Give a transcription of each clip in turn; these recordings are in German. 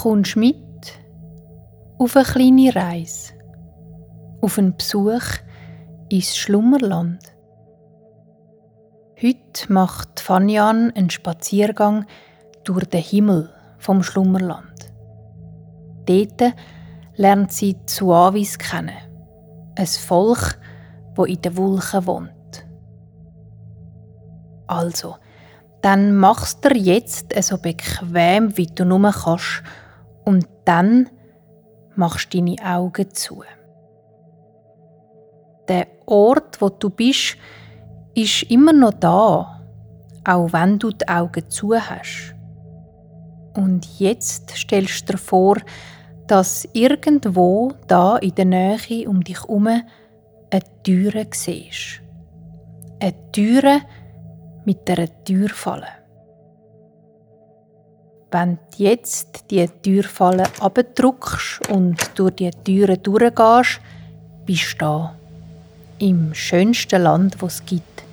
kommst mit auf eine kleine Reise, auf einen Besuch ins Schlummerland. Heute macht Fanyan einen Spaziergang durch den Himmel vom Schlummerland. Dort lernt sie Suavis kennen, ein Volk, wo in den Wolken wohnt. Also, dann machst du jetzt so bequem, wie du nur kannst, und dann machst du deine Augen zu. Der Ort, wo du bist, ist immer noch da, auch wenn du die Augen zu hast. Und jetzt stellst du dir vor, dass irgendwo da in der Nähe um dich herum eine Türe siehst. Eine Türe mit der Türfalle. Wenn du jetzt die Türfalle abdruckst und durch die Türe durchgehst, bist du da. Im schönsten Land, das es gibt.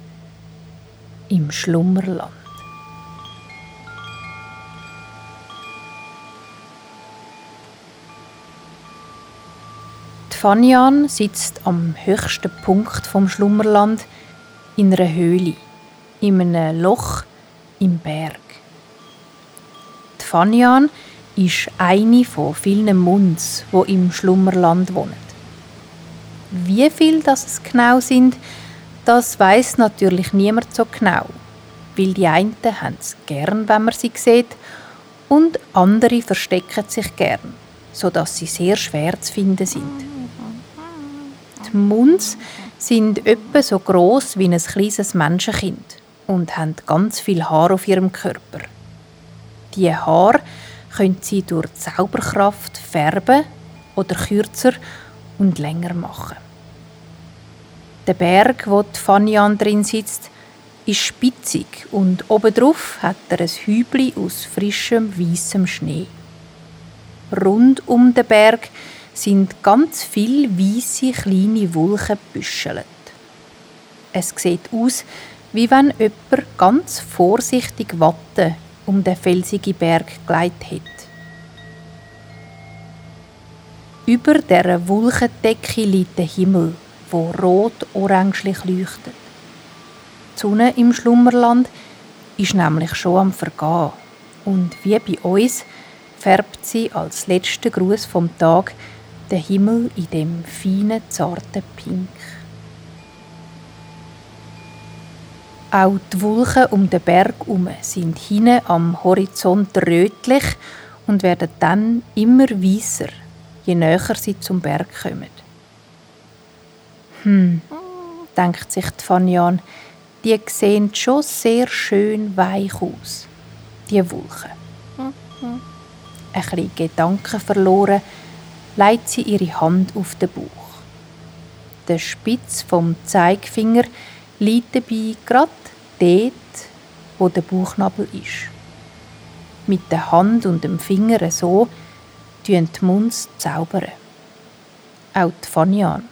Im Schlummerland. Die Fanian sitzt am höchsten Punkt vom Schlummerland in einer Höhle, in einem Loch im Berg. Fanian ist eine von vielen Munds, wo im Schlummerland wohnen. Wie viel das es genau sind, das weiß natürlich niemand so genau, weil die einen haben es gern, wenn man sie sieht, und andere verstecken sich gern, so dass sie sehr schwer zu finden sind. Die Munds sind etwa so groß wie ein kleines Menschenkind und haben ganz viel Haar auf ihrem Körper. Die Haare können sie durch Zauberkraft färben oder kürzer und länger machen. Der Berg, wo die Fanian drin sitzt, ist spitzig und obendrauf hat er ein Hübli aus frischem weißem Schnee. Rund um den Berg sind ganz viele weiße kleine Wulchen büschelt. Es sieht aus, wie wenn jemand ganz vorsichtig Watte um den felsigen Berg geleitet hat. Über der Wolkendecke liegt der Himmel, wo rot-orangelich leuchtet. Die Sonne im Schlummerland ist nämlich schon am Vergehen und wie bei uns färbt sie als letzter Gruß vom Tag den Himmel in dem feinen, zarten Pink. Auch die Wolken um den Berg herum sind hinten am Horizont rötlich und werden dann immer weißer, je näher sie zum Berg kommen. Hm, denkt sich die Fanyan, die sehen schon sehr schön weich aus, die Wolken. Ein bisschen Gedanken verloren, legt sie ihre Hand auf den Bauch. Der Spitz vom Zeigefinger liegt dabei gerade dort, wo der Bauchnabel ist. Mit der Hand und dem Finger so tun die Munds zaubern. Auch die Fanian.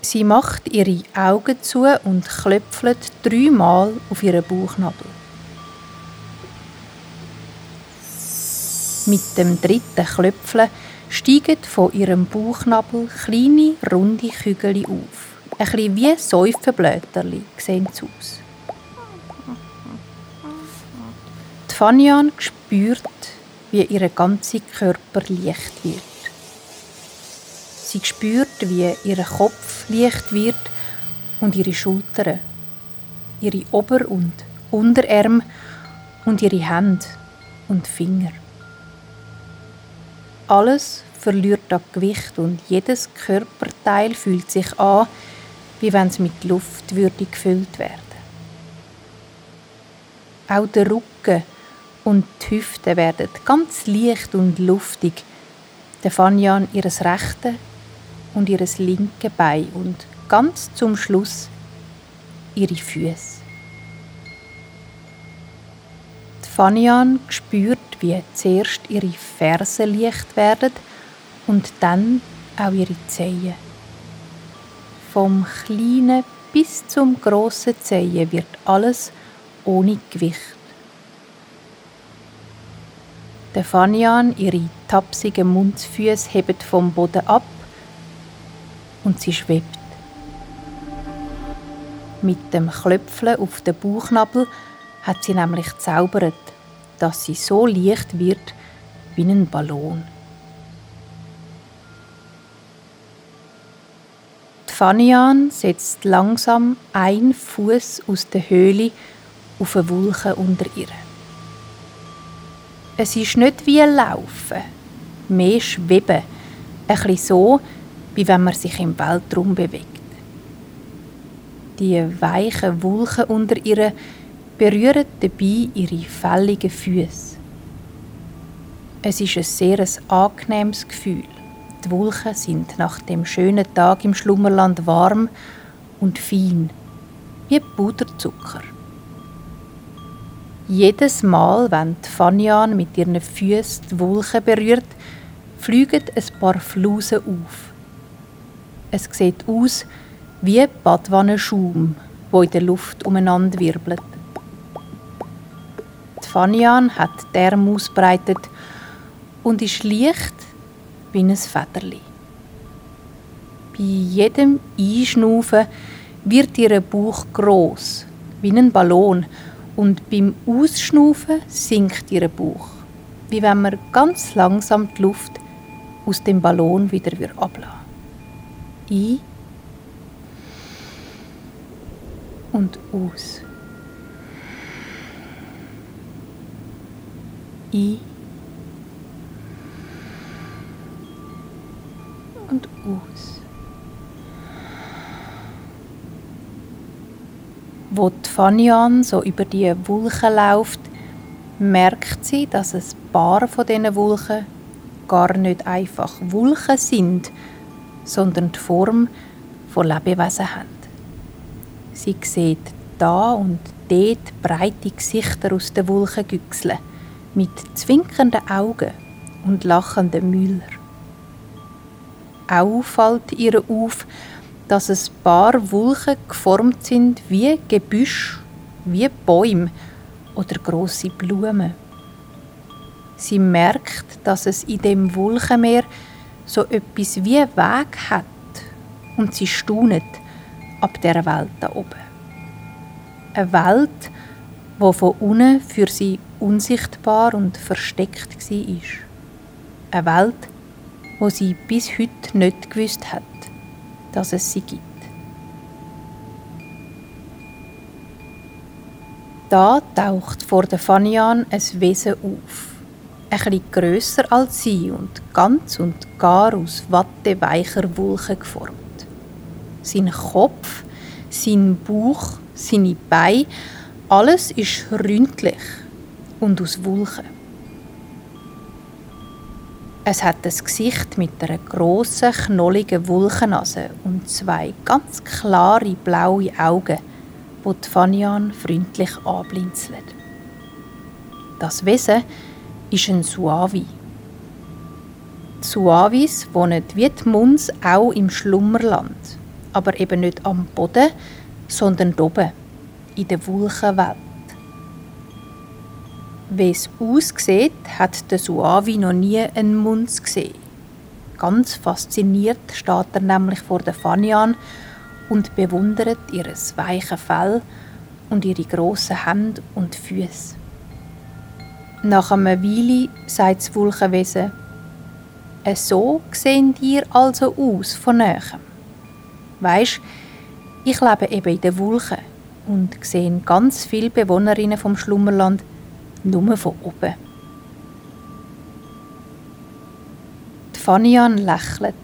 Sie macht ihre Augen zu und klöpfelt dreimal auf ihren Bauchnabel. Mit dem dritten Klöpfeln steigen von ihrem Bauchnabel kleine, runde Kügel auf. Ein bisschen wie Säufenblätterli sehen sie aus. Die Fanyan spürt, wie ihr ganzer Körper leicht wird. Sie spürt, wie ihr Kopf leicht wird und ihre Schultern, ihre Ober- und Unterarme und ihre Hände und Finger. Alles verliert an Gewicht und jedes Körperteil fühlt sich an, wie wenn es mit Luft würde gefüllt werden. Auch der Rücken und die Hüften werden ganz leicht und luftig. Der Fanyan ihres rechten und ihres linken Bein und ganz zum Schluss ihre Füße. Die Fanyan spürt, wie zuerst ihre Fersen leicht werden und dann auch ihre Zehen. Vom kleinen bis zum grossen Zehen wird alles ohne Gewicht. Der Fanian, ihre tapsigen Mundsfüße heben vom Boden ab und sie schwebt. Mit dem Klöpfeln auf den Bauchnabel hat sie nämlich zaubert, dass sie so leicht wird wie ein Ballon. Fanian setzt langsam ein Fuß aus der Höhle auf eine Wolke unter ihr. Es ist nicht wie ein Laufen, mehr Schweben, ein bisschen so, wie wenn man sich im Weltraum bewegt. Die weichen Wolken unter ihr berühren dabei ihre fälligen Füße. Es ist ein sehr angenehmes Gefühl. Die Wolken sind nach dem schönen Tag im Schlummerland warm und fein, wie Puderzucker. Jedes Mal, wenn die Fanian mit ihren Füßen die Wolken berührt, fliegen ein paar Flusen auf. Es sieht aus wie Badwannenschaum, wo in der Luft umeinander wirbelt. Die Fanian hat die Arme ausbreitet und ist leicht wie ein Federli. Bei jedem Einschnaufen wird ihr Bauch groß, wie ein Ballon, und beim Ausschnaufen sinkt ihr Bauch, wie wenn man ganz langsam die Luft aus dem Ballon wieder ablassen Ein und aus. Ein und aus. Wo die so über die Wolken läuft, merkt sie, dass ein paar von diesen Wolken gar nicht einfach Wolken sind, sondern die Form von Lebewesen haben. Sie sieht da und dort breite Gesichter aus den Wolken güchseln, mit zwinkernden Augen und lachenden Müller. Auch fällt ihr auf, dass ein paar Wolken geformt sind wie Gebüsch, wie Bäume oder große Blumen. Sie merkt, dass es in dem Wolkenmeer so etwas wie Weg hat und sie staunet ab der Welt da oben. Eine Welt, wo von unten für sie unsichtbar und versteckt war. Eine Welt, wo sie bis heute nicht gewusst hat, dass es sie gibt. Da taucht vor der Fanian ein Wesen auf. Ein bisschen grösser als sie und ganz und gar aus watteweicher Wolke geformt. Sein Kopf, sein Bauch, seine Beine, alles ist ründlich und aus Wolken. Es hat ein Gesicht mit einer grossen, knolligen Wulchennase und zwei ganz klare blaue Augen, wo die Fanian freundlich anblinzelt. Das Wesen ist ein Suavi. Die Suavis wohnen wie die Muns auch im Schlummerland, aber eben nicht am Boden, sondern oben, in der Wulchenwelt. Wie es aussieht, hat der Suavi noch nie einen Mund gesehen. Ganz fasziniert steht er nämlich vor der Fanian und bewundert ihr weiches Fell und ihre grossen Hände und Füße. Nach einer Weile sagt das Wolkenwesen, äh, so sehen ihr also aus von nähem. Weisst, ich lebe eben in den Wolken und sehe ganz viele Bewohnerinnen vom Schlummerland nur von oben. Die Fanian lächelt.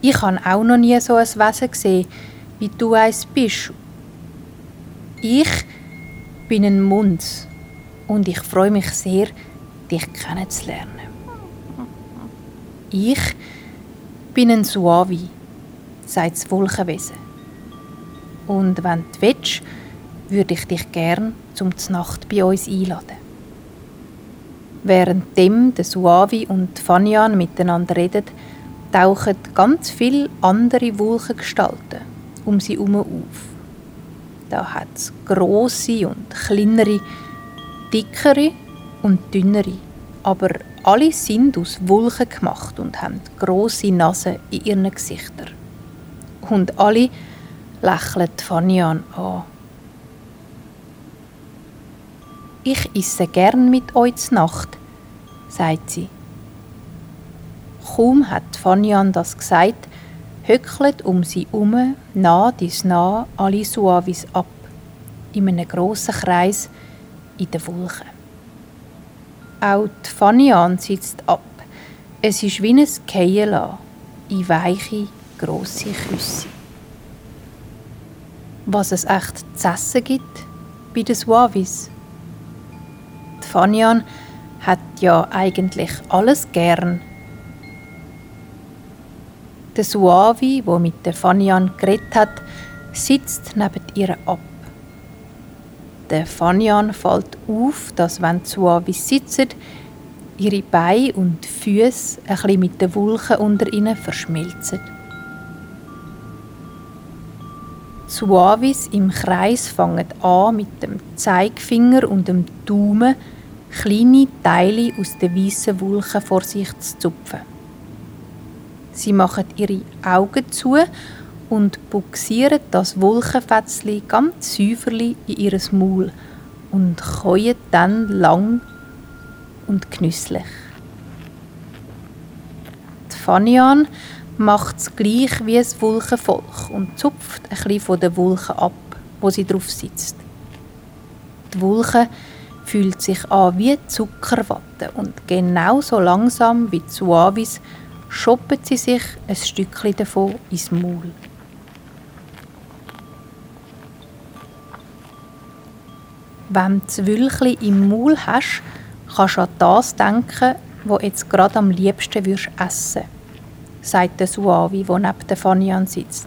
Ich habe auch noch nie so ein Wesen gesehen, wie du eins bist. Ich bin ein Mund und ich freue mich sehr, dich kennenzulernen. Ich bin ein Suavi, sagt das Wolkenwesen. Und wenn du willst, würde ich dich gern zum Nacht bei uns einladen. Währenddem der Suavi und Fanian miteinander reden, tauchen ganz viele andere Wolkengestalten um sie herum auf. Da hat es grosse und kleinere, dickere und dünnere, aber alle sind aus Wulchen gemacht und haben grosse Nasen in ihren Gesichtern. Und alle lächeln Fanian an. Ich esse gern mit euch zur Nacht, sagt sie. Kaum hat Fanian das gesagt, höckelt um sie herum, nah dies nah, alle Suavis ab, in einem grossen Kreis in den Wolken. Auch die Fanian sitzt ab. Es ist wie ein Keila in weiche, grosse Küsse. Was es echt zu essen gibt bei den Suavis. Die Fanian hat ja eigentlich alles gern. Der Suavi, wo mit der Fanian geredet hat, sitzt neben ihr ab. Der Fanian fällt auf, dass wenn die Suavis sitzen, ihre Beine und Füße ein bisschen mit den Wulchen unter ihnen verschmelzen. Suavis im Kreis fangen an, mit dem Zeigefinger und dem Daumen kleine Teile aus den weißen Wulchen vor sich zu zupfen. Sie machen ihre Augen zu und buxieren das Wulchenfetzli ganz säuferli in ihr Maul und käuen dann lang und genüsslich. Die Fanian macht es gleich wie das Wulchenvolk und zupft ein bisschen von den Wulchen ab, wo sie drauf sitzt. Die Wulche fühlt sich an wie Zuckerwatte und genauso langsam wie die Suavis schoppen sie sich ein Stückchen davon ins Maul. Wenn du das Wülchli im Maul hast, kannst du an das denken, was jetzt gerade am liebsten würdest essen sagt der Suavi, der neben der Fanian sitzt.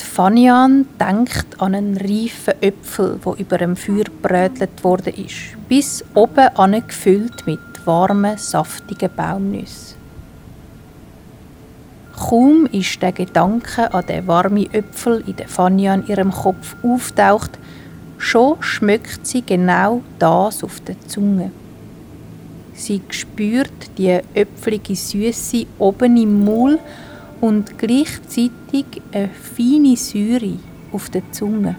Die Fanian denkt an einen reifen Äpfel, der über dem Feuer brötelt worden ist, bis oben gefüllt mit warmen, saftigen Baumnüssen. Kaum ist der Gedanke an den warmen Äpfel in der Fania in ihrem Kopf auftaucht, schon schmeckt sie genau das auf der Zunge. Sie spürt die äpfelige Süße oben im Maul und gleichzeitig eine feine Säure auf der Zunge.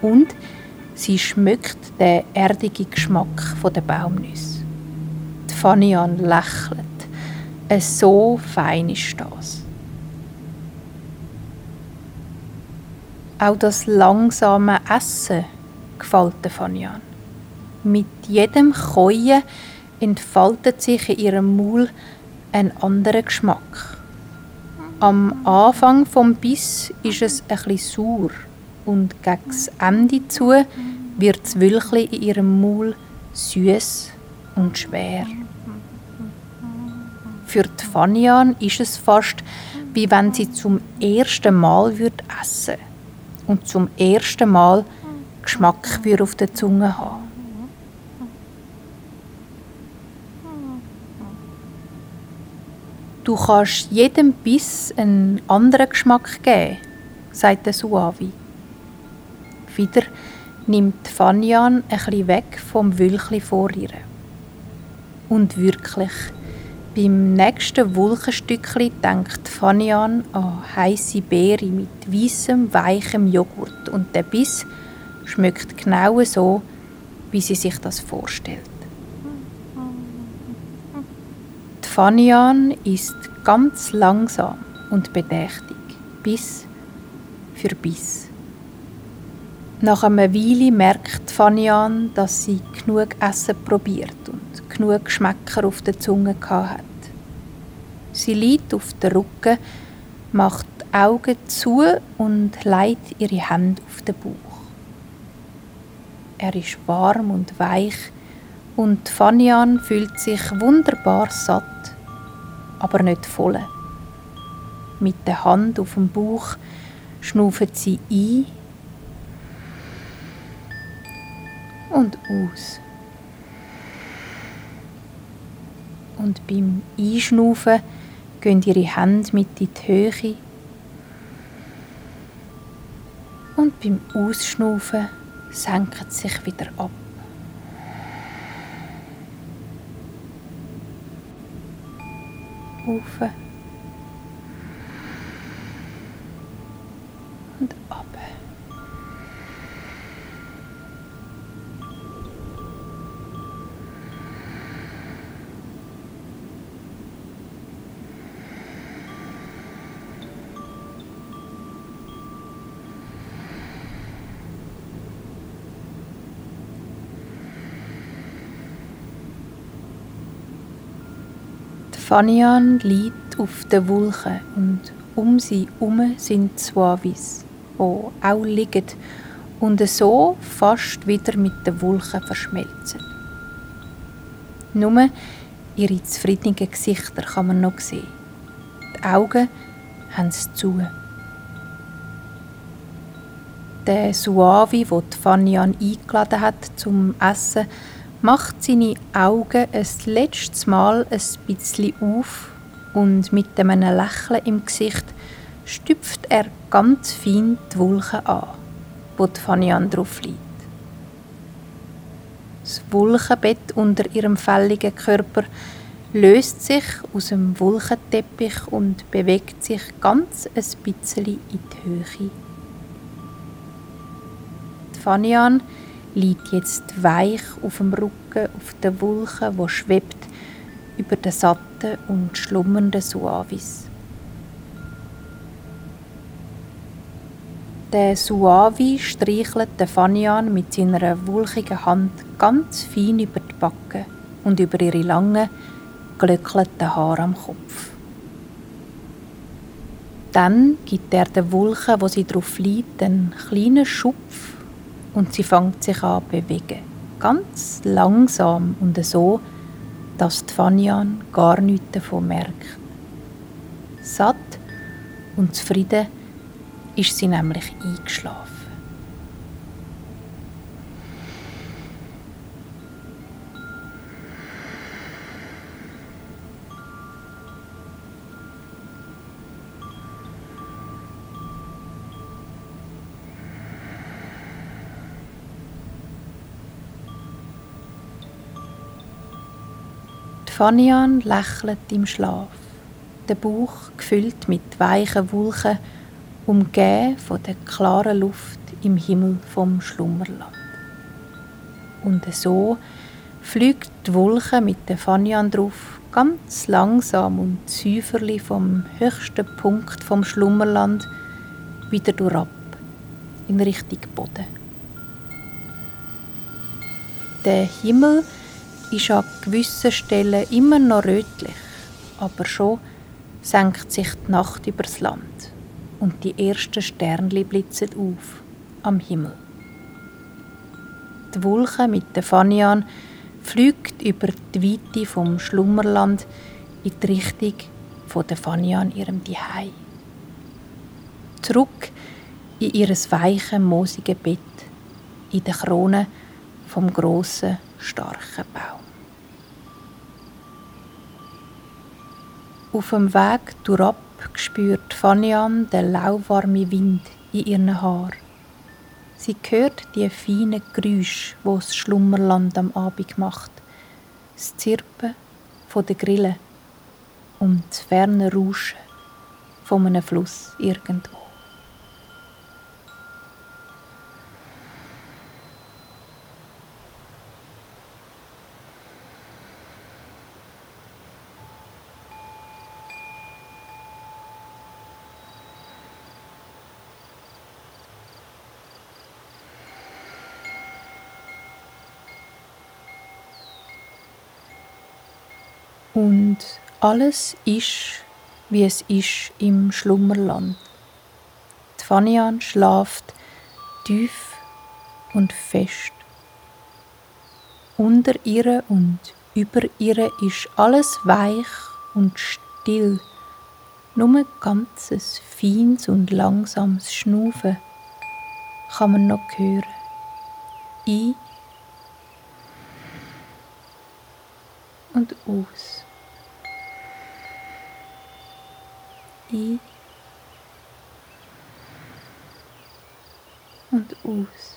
Und sie schmeckt den erdigen Geschmack der Baumnüsse. Fanian lächelt. Es so fein ist das. Auch das langsame Essen gefällt der Fanian. Mit jedem Käuen entfaltet sich in ihrem Maul ein anderer Geschmack. Am Anfang vom Biss ist es etwas sauer und gegen das Ende zu wird das Wülchli in ihrem Maul süß und schwer. Für die Fanian ist es fast, wie wenn sie zum ersten Mal würd essen und zum ersten Mal Geschmack auf der Zunge haben. Du kannst jedem Biss einen anderen Geschmack geben, sagt der Suavi. Wieder nimmt ein bisschen weg vom Wülchli vor ihr. Und wirklich, beim nächsten Wulchenstückli denkt Fanian an heiße Beere mit weißem, weichem Joghurt und der Biss schmeckt genau so, wie sie sich das vorstellt. Die Fanian isst ganz langsam und bedächtig, Biss für Biss. Nach einer Weile merkt Fanian, dass sie genug Essen probiert und genug Geschmäcker auf der Zunge hat. Sie liegt auf dem Rücken, macht die Augen zu und legt ihre Hände auf den Bauch. Er ist warm und weich und Fanian fühlt sich wunderbar satt, aber nicht voll. Mit der Hand auf dem Bauch schnauft sie ein und aus. Und beim Einschnaufen gehen ihre Hände mit in die Höhe. Und beim Ausschnaufen senken sie sich wieder ab. Auf und ab. Fanian liegt auf der Wolke und um sie herum sind Suavis, die auch liegen und so fast wieder mit den Wolken verschmelzen. Nur ihre zufriedenen Gesichter kann man noch sehen. Die Augen haben sie zu. Der Suavi, den Fanian eingeladen hat zum Essen, macht seine Augen ein letztes Mal ein bisschen auf und mit einem Lächeln im Gesicht stüpft er ganz fein die Wolke an, wo die Fanian drauf liegt. Das Wolkenbett unter ihrem fälligen Körper löst sich aus dem Wolkenteppich und bewegt sich ganz ein bisschen in die Höhe. Die Fanian liegt jetzt weich auf dem Rücken auf der Wolke, wo schwebt über den satten und schlummernden Suavis. Der Suavi streichelt den Fanian mit seiner wulchigen Hand ganz fein über die Backen und über ihre langen, glöckelten Haare am Kopf. Dann gibt er der Wulche, wo sie drauf liegt, einen kleinen Schupf und sie fängt sich an zu bewegen. Ganz langsam und so, dass die gar nichts davon merkt. Satt und zufrieden ist sie nämlich eingeschlafen. Fanian lächelt im Schlaf, der Bauch gefüllt mit weichen Wolken, umgeben von der klaren Luft im Himmel vom Schlummerland. Und so fliegt die Wolke mit der Fanian drauf ganz langsam und säuferlich vom höchsten Punkt vom Schlummerland wieder durchab in Richtung Boden. Der Himmel ist an gewissen Stellen immer noch rötlich, aber schon senkt sich die Nacht übers Land und die ersten Sternli blitzen auf am Himmel. Die Wolke mit der Fanian fliegt über die Weite vom Schlummerland in die Richtung von der Fanian ihrem Dihei. Zurück in ihres weichen, moosigen Bett, in der Krone vom grossen, starken Baum. Auf dem Weg durchab spürt Fanian den lauwarmen Wind in ihren Haaren. Sie hört die feinen Geräusche, die das Schlummerland am Abend macht. Das Zirpen der Grillen und das ferne Rauschen von einem Fluss irgendwo. Und alles ist, wie es ist im Schlummerland. Die Fanian schlaft tief und fest. Unter ihr und über ihr ist alles weich und still. Nur ganzes feines und langsames Schnufen kann man noch hören. Ein und aus. I und aus.